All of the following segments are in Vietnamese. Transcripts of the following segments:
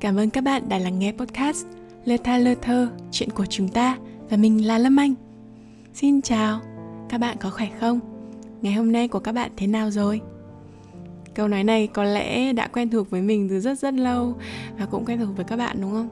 Cảm ơn các bạn đã lắng nghe podcast Lơ tha lơ thơ, chuyện của chúng ta Và mình là Lâm Anh Xin chào, các bạn có khỏe không? Ngày hôm nay của các bạn thế nào rồi? Câu nói này có lẽ đã quen thuộc với mình từ rất rất lâu Và cũng quen thuộc với các bạn đúng không?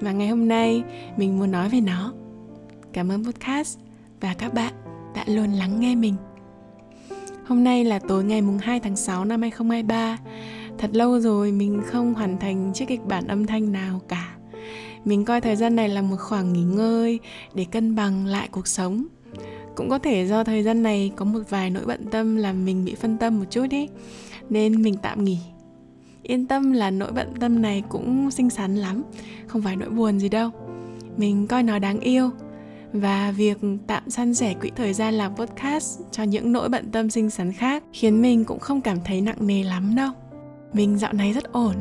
Và ngày hôm nay mình muốn nói về nó Cảm ơn podcast và các bạn đã luôn lắng nghe mình Hôm nay là tối ngày mùng 2 tháng 6 năm 2023 Thật lâu rồi mình không hoàn thành chiếc kịch bản âm thanh nào cả. Mình coi thời gian này là một khoảng nghỉ ngơi để cân bằng lại cuộc sống. Cũng có thể do thời gian này có một vài nỗi bận tâm làm mình bị phân tâm một chút ý, Nên mình tạm nghỉ. Yên tâm là nỗi bận tâm này cũng xinh xắn lắm, Không phải nỗi buồn gì đâu. Mình coi nó đáng yêu. Và việc tạm săn sẻ quỹ thời gian làm podcast cho những nỗi bận tâm xinh xắn khác khiến mình cũng không cảm thấy nặng nề lắm đâu. Mình dạo này rất ổn.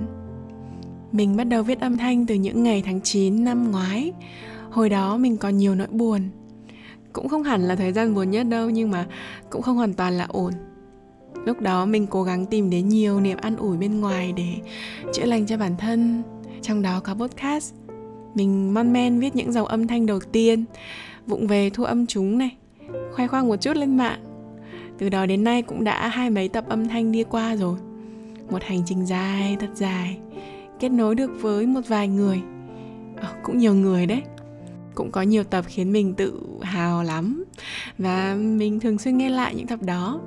Mình bắt đầu viết âm thanh từ những ngày tháng 9 năm ngoái. Hồi đó mình còn nhiều nỗi buồn. Cũng không hẳn là thời gian buồn nhất đâu nhưng mà cũng không hoàn toàn là ổn. Lúc đó mình cố gắng tìm đến nhiều niềm an ủi bên ngoài để chữa lành cho bản thân, trong đó có podcast mình mon men viết những dòng âm thanh đầu tiên vụng về thu âm chúng này khoe khoang một chút lên mạng từ đó đến nay cũng đã hai mấy tập âm thanh đi qua rồi một hành trình dài thật dài kết nối được với một vài người. À, cũng nhiều người đấy. Cũng có nhiều tập khiến mình tự hào lắm. Và mình thường xuyên nghe lại những tập đó.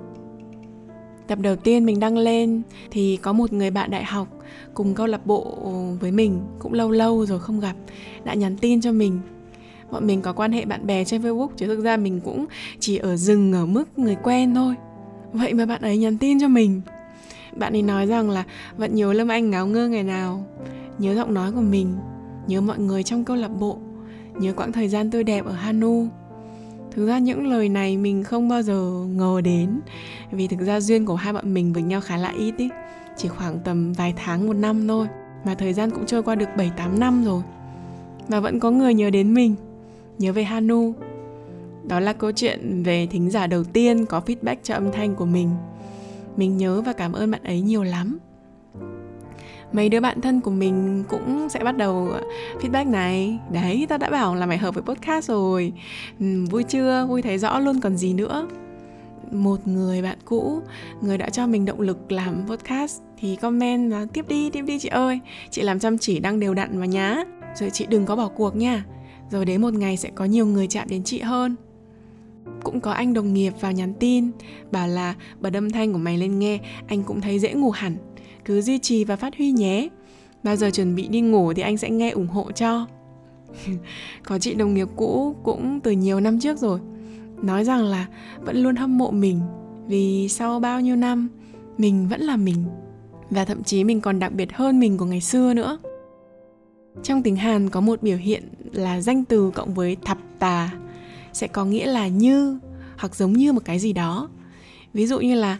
Tập đầu tiên mình đăng lên thì có một người bạn đại học cùng câu lạc bộ với mình cũng lâu lâu rồi không gặp đã nhắn tin cho mình. Bọn mình có quan hệ bạn bè trên facebook chứ thực ra mình cũng chỉ ở rừng ở mức người quen thôi. Vậy mà bạn ấy nhắn tin cho mình bạn ấy nói rằng là vẫn nhớ lâm anh ngáo ngơ ngày nào. Nhớ giọng nói của mình. Nhớ mọi người trong câu lạc bộ. Nhớ quãng thời gian tươi đẹp ở hanu. Thực ra những lời này mình không bao giờ ngờ đến, vì thực ra duyên của hai bọn mình với nhau khá là ít ý. Chỉ khoảng tầm vài tháng, một năm thôi, mà thời gian cũng trôi qua được 7-8 năm rồi. Mà vẫn có người nhớ đến mình, nhớ về Hanu. Đó là câu chuyện về thính giả đầu tiên có feedback cho âm thanh của mình mình nhớ và cảm ơn bạn ấy nhiều lắm. Mấy đứa bạn thân của mình cũng sẽ bắt đầu ờ, feedback này. Đấy ta đã bảo là mày hợp với podcast rồi. Ừ, vui chưa? Vui thấy rõ luôn còn gì nữa? Một người bạn cũ người đã cho mình động lực làm podcast thì comment là tiếp đi tiếp đi chị ơi. Chị làm chăm chỉ đăng đều đặn mà nhá. Rồi chị đừng có bỏ cuộc nha. Rồi đến một ngày sẽ có nhiều người chạm đến chị hơn cũng có anh đồng nghiệp vào nhắn tin. Bảo là, bật âm thanh của mày lên nghe, anh cũng thấy dễ ngủ hẳn. Cứ duy trì và phát huy nhé. Bao giờ chuẩn bị đi ngủ thì anh sẽ nghe ủng hộ cho. Có chị đồng nghiệp cũ cũng từ nhiều năm trước rồi. Nói rằng là vẫn luôn hâm mộ mình vì sau bao nhiêu năm, mình vẫn là mình. Và thậm chí mình còn đặc biệt hơn mình của ngày xưa nữa. Trong tiếng hàn có một biểu hiện là danh từ cộng với thập tà sẽ có nghĩa là như hoặc giống như một cái gì đó. Ví dụ như là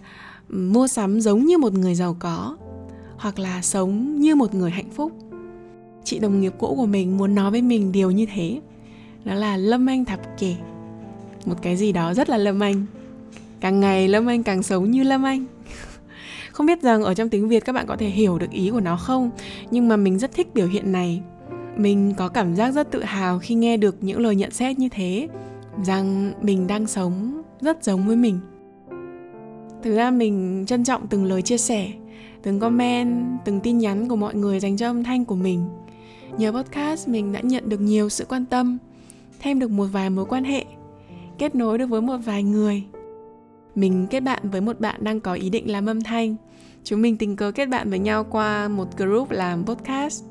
mua sắm giống như một người giàu có hoặc là sống như một người hạnh phúc. Chị đồng nghiệp cũ của mình muốn nói với mình điều như thế. Đó là lâm anh thập kể một cái gì đó rất là lâm anh. Càng ngày lâm anh càng sống như lâm anh. Không biết rằng ở trong tiếng việt các bạn có thể hiểu được ý của nó không, nhưng mà mình rất thích biểu hiện này. Mình có cảm giác rất tự hào khi nghe được những lời nhận xét như thế rằng mình đang sống rất giống với mình. Thực ra mình trân trọng từng lời chia sẻ, từng comment, từng tin nhắn của mọi người dành cho âm thanh của mình. Nhờ podcast, mình đã nhận được nhiều sự quan tâm, thêm được một vài mối quan hệ, kết nối được với một vài người. Mình kết bạn với một bạn đang có ý định làm âm thanh. Chúng mình tình cờ kết bạn với nhau qua một group làm podcast.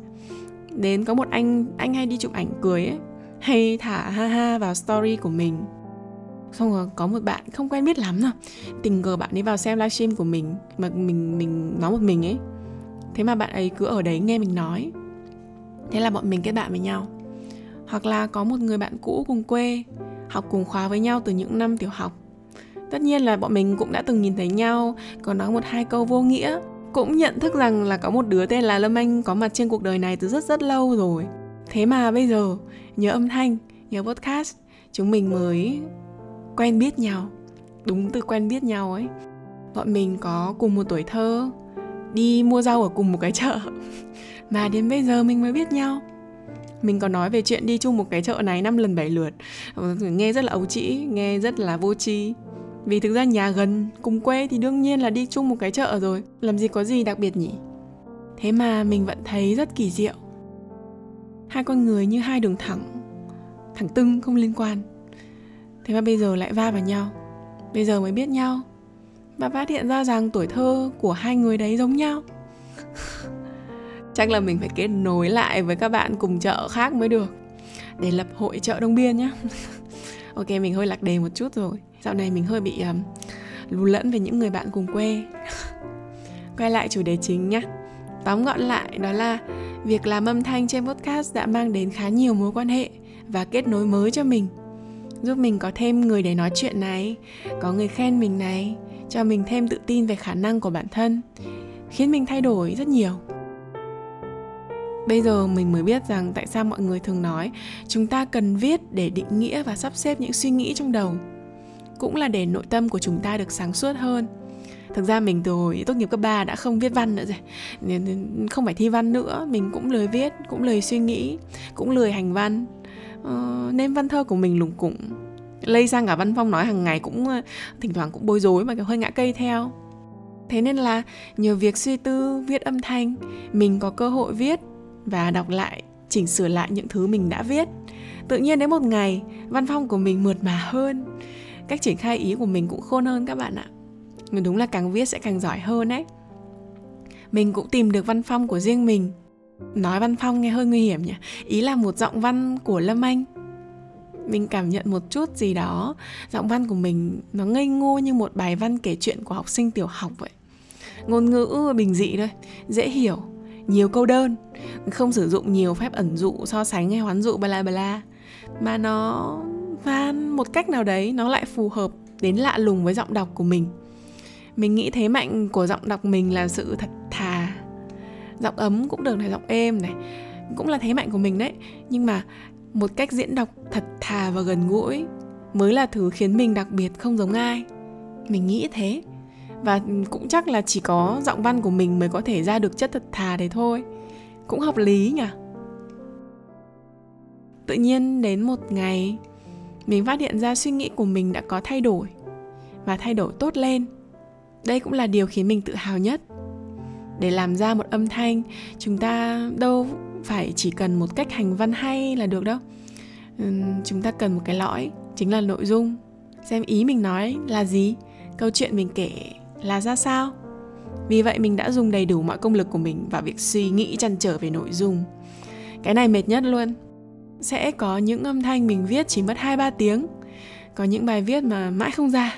Đến có một anh anh hay đi chụp ảnh cười ấy hay thả ha ha vào story của mình. Xong rồi có một bạn không quen biết lắm nào. Tình cờ bạn ấy vào xem livestream của mình, mà mình mình nói một mình ấy. Thế mà bạn ấy cứ ở đấy nghe mình nói. Thế là bọn mình kết bạn với nhau. Hoặc là có một người bạn cũ cùng quê, học cùng khóa với nhau từ những năm tiểu học. Tất nhiên là bọn mình cũng đã từng nhìn thấy nhau còn nói một hai câu vô nghĩa. Cũng nhận thức rằng là có một đứa tên là lâm anh có mặt trên cuộc đời này từ rất rất lâu rồi thế mà bây giờ, nhớ âm thanh, nhớ podcast, chúng mình mới quen biết nhau. Đúng từ quen biết nhau ấy. Bọn mình có cùng một tuổi thơ, đi mua rau ở cùng một cái chợ. Mà đến bây giờ mình mới biết nhau. Mình có nói về chuyện đi chung một cái chợ này năm lần bảy lượt. Nghe rất là ấu trĩ, nghe rất là vô tri. Vì thực ra nhà gần, cùng quê thì đương nhiên là đi chung một cái chợ rồi. Làm gì có gì đặc biệt nhỉ? Thế mà mình vẫn thấy rất kỳ diệu hai con người như hai đường thẳng thẳng tưng không liên quan. Thế mà bây giờ lại va vào nhau. Bây giờ mới biết nhau. Và phát hiện ra rằng tuổi thơ của hai người đấy giống nhau. Chắc là mình phải kết nối lại với các bạn cùng chợ khác mới được. Để lập hội chợ đông biên nhá. Ok mình hơi lạc đề một chút rồi. Dạo này mình hơi bị um, lù lẫn về những người bạn cùng quê. Quay lại chủ đề chính nhá. Tóm gọn lại đó là việc làm âm thanh trên podcast đã mang đến khá nhiều mối quan hệ và kết nối mới cho mình. Giúp mình có thêm người để nói chuyện này, có người khen mình này, cho mình thêm tự tin về khả năng của bản thân, khiến mình thay đổi rất nhiều. Bây giờ mình mới biết rằng tại sao mọi người thường nói chúng ta cần viết để định nghĩa và sắp xếp những suy nghĩ trong đầu, cũng là để nội tâm của chúng ta được sáng suốt hơn thực ra mình từ hồi tốt nghiệp cấp 3 đã không viết văn nữa rồi. Không phải thi văn nữa mình cũng lười viết cũng lười suy nghĩ cũng lười hành văn. Ờ, nên văn thơ của mình lủng củng lây sang cả văn phong nói hàng ngày cũng ờ, thỉnh thoảng cũng bối rối mà hơi ngã cây theo. Thế nên là nhờ việc suy tư viết âm thanh mình có cơ hội viết và đọc lại chỉnh sửa lại những thứ mình đã viết. Tự nhiên đến một ngày văn phong của mình mượt mà hơn. Cách triển khai ý của mình cũng khôn hơn các bạn ạ đúng là càng viết sẽ càng giỏi hơn đấy mình cũng tìm được văn phong của riêng mình. Nói văn phong nghe hơi nguy hiểm nhỉ? Ý là một giọng văn của lâm anh. Mình cảm nhận một chút gì đó. Giọng văn của mình nó ngây ngô như một bài văn kể chuyện của học sinh tiểu học vậy. Ngôn ngữ bình dị thôi, dễ hiểu, nhiều câu đơn. Không sử dụng nhiều phép ẩn dụ, so sánh hay hoán dụ bla bla. Mà nó van một cách nào đấy, nó lại phù hợp đến lạ lùng với giọng đọc của mình mình nghĩ thế mạnh của giọng đọc mình là sự thật thà. Giọng ấm cũng được này, giọng êm này, cũng là thế mạnh của mình đấy. Nhưng mà một cách diễn đọc thật thà và gần gũi mới là thứ khiến mình đặc biệt không giống ai. Mình nghĩ thế. Và cũng chắc là chỉ có giọng văn của mình mới có thể ra được chất thật thà đấy thôi. Cũng hợp lý nhỉ? Tự nhiên đến một ngày, mình phát hiện ra suy nghĩ của mình đã có thay đổi. Và thay đổi tốt lên đây cũng là điều khiến mình tự hào nhất. Để làm ra một âm thanh, chúng ta đâu phải chỉ cần một cách hành văn hay là được đâu. Chúng ta cần một cái lõi, chính là nội dung. Xem ý mình nói là gì, câu chuyện mình kể là ra sao. Vì vậy mình đã dùng đầy đủ mọi công lực của mình vào việc suy nghĩ chăn trở về nội dung. Cái này mệt nhất luôn. Sẽ có những âm thanh mình viết chỉ mất 2-3 tiếng. Có những bài viết mà mãi không ra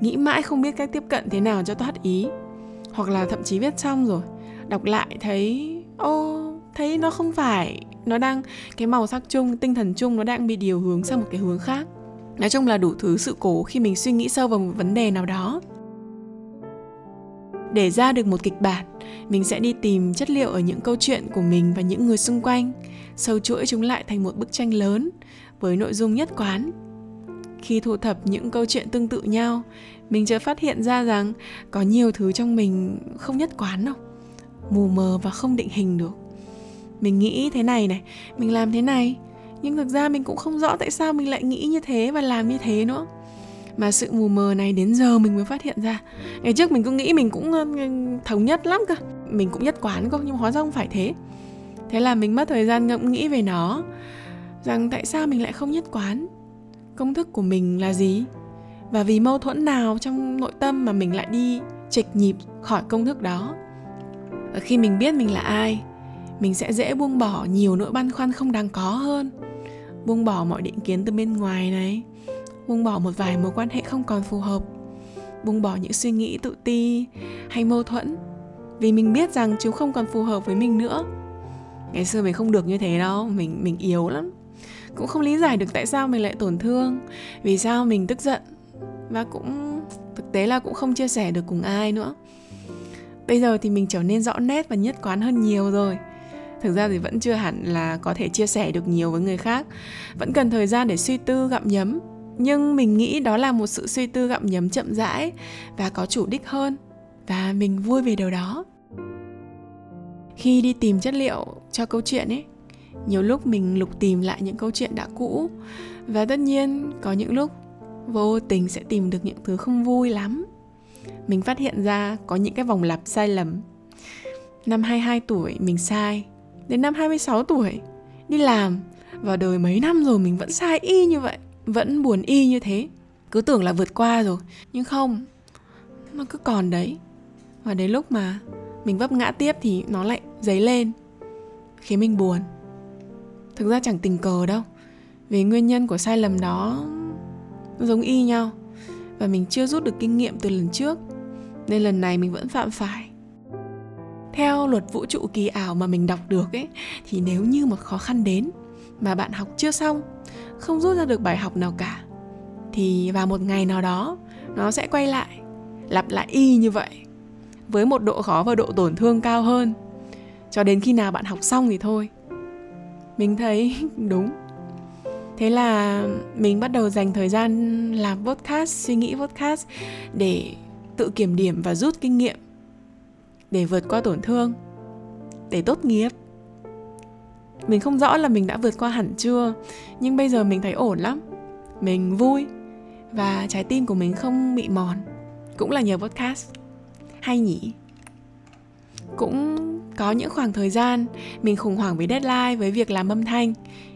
nghĩ mãi không biết cách tiếp cận thế nào cho thoát ý. Hoặc là thậm chí viết xong rồi. Đọc lại thấy, ô, thấy nó không phải. Nó đang, cái màu sắc chung, tinh thần chung nó đang bị điều hướng sang một cái hướng khác. Nói chung là đủ thứ sự cố khi mình suy nghĩ sâu vào một vấn đề nào đó. Để ra được một kịch bản, mình sẽ đi tìm chất liệu ở những câu chuyện của mình và những người xung quanh. Sâu chuỗi chúng lại thành một bức tranh lớn với nội dung nhất quán khi thu thập những câu chuyện tương tự nhau. Mình chợt phát hiện ra rằng có nhiều thứ trong mình không nhất quán đâu, mù mờ và không định hình được. Mình nghĩ thế này này, mình làm thế này, nhưng thực ra mình cũng không rõ tại sao mình lại nghĩ như thế và làm như thế nữa. Mà sự mù mờ này đến giờ mình mới phát hiện ra. Ngày trước mình cứ nghĩ mình cũng thống nhất lắm cơ, mình cũng nhất quán cơ, nhưng hóa ra không phải thế. Thế là mình mất thời gian ngẫm nghĩ về nó, rằng tại sao mình lại không nhất quán công thức của mình là gì? Và vì mâu thuẫn nào trong nội tâm mà mình lại đi trịch nhịp khỏi công thức đó? Và khi mình biết mình là ai, mình sẽ dễ buông bỏ nhiều nỗi băn khoăn không đáng có hơn. Buông bỏ mọi định kiến từ bên ngoài này, buông bỏ một vài mối quan hệ không còn phù hợp, buông bỏ những suy nghĩ tự ti hay mâu thuẫn. Vì mình biết rằng chúng không còn phù hợp với mình nữa. Ngày xưa mình không được như thế đâu, mình mình yếu lắm cũng không lý giải được tại sao mình lại tổn thương, vì sao mình tức giận. Và cũng, thực tế là cũng không chia sẻ được cùng ai nữa. Bây giờ thì mình trở nên rõ nét và nhất quán hơn nhiều rồi. Thực ra thì vẫn chưa hẳn là có thể chia sẻ được nhiều với người khác. Vẫn cần thời gian để suy tư gặm nhấm. Nhưng mình nghĩ đó là một sự suy tư gặm nhấm chậm rãi và có chủ đích hơn. Và mình vui về điều đó. Khi đi tìm chất liệu cho câu chuyện ấy nhiều lúc mình lục tìm lại những câu chuyện đã cũ. Và tất nhiên, có những lúc, vô tình sẽ tìm được những thứ không vui lắm. Mình phát hiện ra có những cái vòng lặp sai lầm. Năm 22 tuổi, mình sai. Đến năm 26 tuổi, đi làm. Vào đời mấy năm rồi mình vẫn sai y như vậy, vẫn buồn y như thế. Cứ tưởng là vượt qua rồi, nhưng không. Nó cứ còn đấy. Và đến lúc mà mình vấp ngã tiếp thì nó lại dấy lên, khiến mình buồn thực ra chẳng tình cờ đâu. Vì nguyên nhân của sai lầm đó giống y nhau. Và mình chưa rút được kinh nghiệm từ lần trước, nên lần này mình vẫn phạm phải. Theo luật vũ trụ kỳ ảo mà mình đọc được ấy, thì nếu như một khó khăn đến, mà bạn học chưa xong, không rút ra được bài học nào cả, thì vào một ngày nào đó, nó sẽ quay lại, lặp lại y như vậy, với một độ khó và độ tổn thương cao hơn. Cho đến khi nào bạn học xong thì thôi mình thấy đúng. Thế là mình bắt đầu dành thời gian làm podcast, suy nghĩ podcast để tự kiểm điểm và rút kinh nghiệm, để vượt qua tổn thương, để tốt nghiệp. Mình không rõ là mình đã vượt qua hẳn chưa, nhưng bây giờ mình thấy ổn lắm. Mình vui và trái tim của mình không bị mòn. Cũng là nhờ podcast. Hay nhỉ? Cũng có những khoảng thời gian mình khủng hoảng với deadline, với việc làm âm thanh.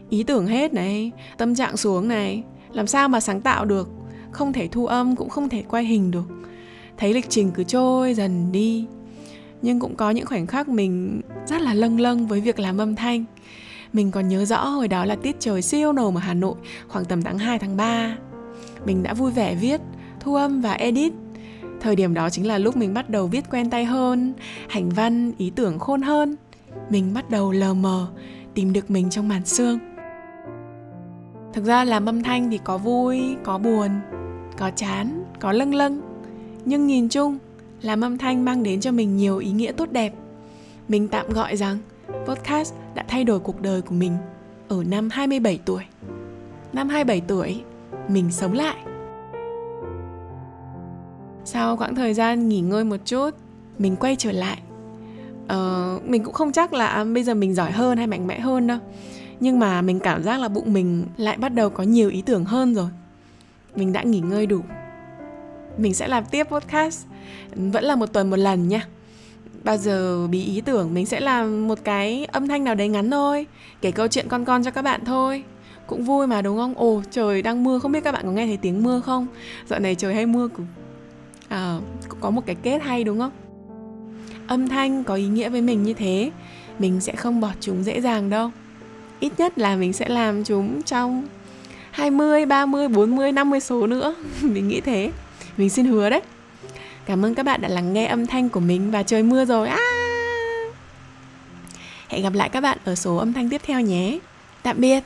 Ý tưởng hết này, tâm trạng xuống này. Làm sao mà sáng tạo được? Không thể thu âm, cũng không thể quay hình được. Thấy lịch trình cứ trôi dần đi. Nhưng cũng có những khoảnh khắc mình rất là lâng lâng với việc làm âm thanh. Mình còn nhớ rõ hồi đó là tiết trời siêu nồm ở Hà Nội, khoảng tầm tháng 2 tháng 3 mình đã vui vẻ viết, thu âm và edit thời điểm đó chính là lúc mình bắt đầu viết quen tay hơn hành văn ý tưởng khôn hơn. Mình bắt đầu lờ mờ tìm được mình trong màn xương thực ra làm âm thanh thì có vui có buồn có chán có lâng lâng. Nhưng nhìn chung làm âm thanh mang đến cho mình nhiều ý nghĩa tốt đẹp. Mình tạm gọi rằng podcast đã thay đổi cuộc đời của mình ở năm 27 tuổi. Năm 27 tuổi, mình sống lại sau quãng thời gian nghỉ ngơi một chút mình quay trở lại. Uh, mình cũng không chắc là à, bây giờ mình giỏi hơn hay mạnh mẽ hơn đâu. Nhưng mà mình cảm giác là bụng mình lại bắt đầu có nhiều ý tưởng hơn rồi. Mình đã nghỉ ngơi đủ. Mình sẽ làm tiếp podcast. Vẫn là một tuần một lần nha. Bao giờ bị ý tưởng mình sẽ làm một cái âm thanh nào đấy ngắn thôi kể câu chuyện con con cho các bạn thôi. Cũng vui mà đúng không? Ồ trời đang mưa không biết các bạn có nghe thấy tiếng mưa không? Dạo này trời hay mưa cũng à, có một cái kết hay đúng không? Âm thanh có ý nghĩa với mình như thế mình sẽ không bỏ chúng dễ dàng đâu. Ít nhất là mình sẽ làm chúng trong 20, 30, 40, 50 số nữa. Mình nghĩ thế. Mình xin hứa đấy. Cảm ơn các bạn đã lắng nghe âm thanh của mình và trời mưa rồi. À! Hẹn gặp lại các bạn ở số âm thanh tiếp theo nhé. Tạm biệt.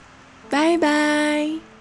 Bye bye.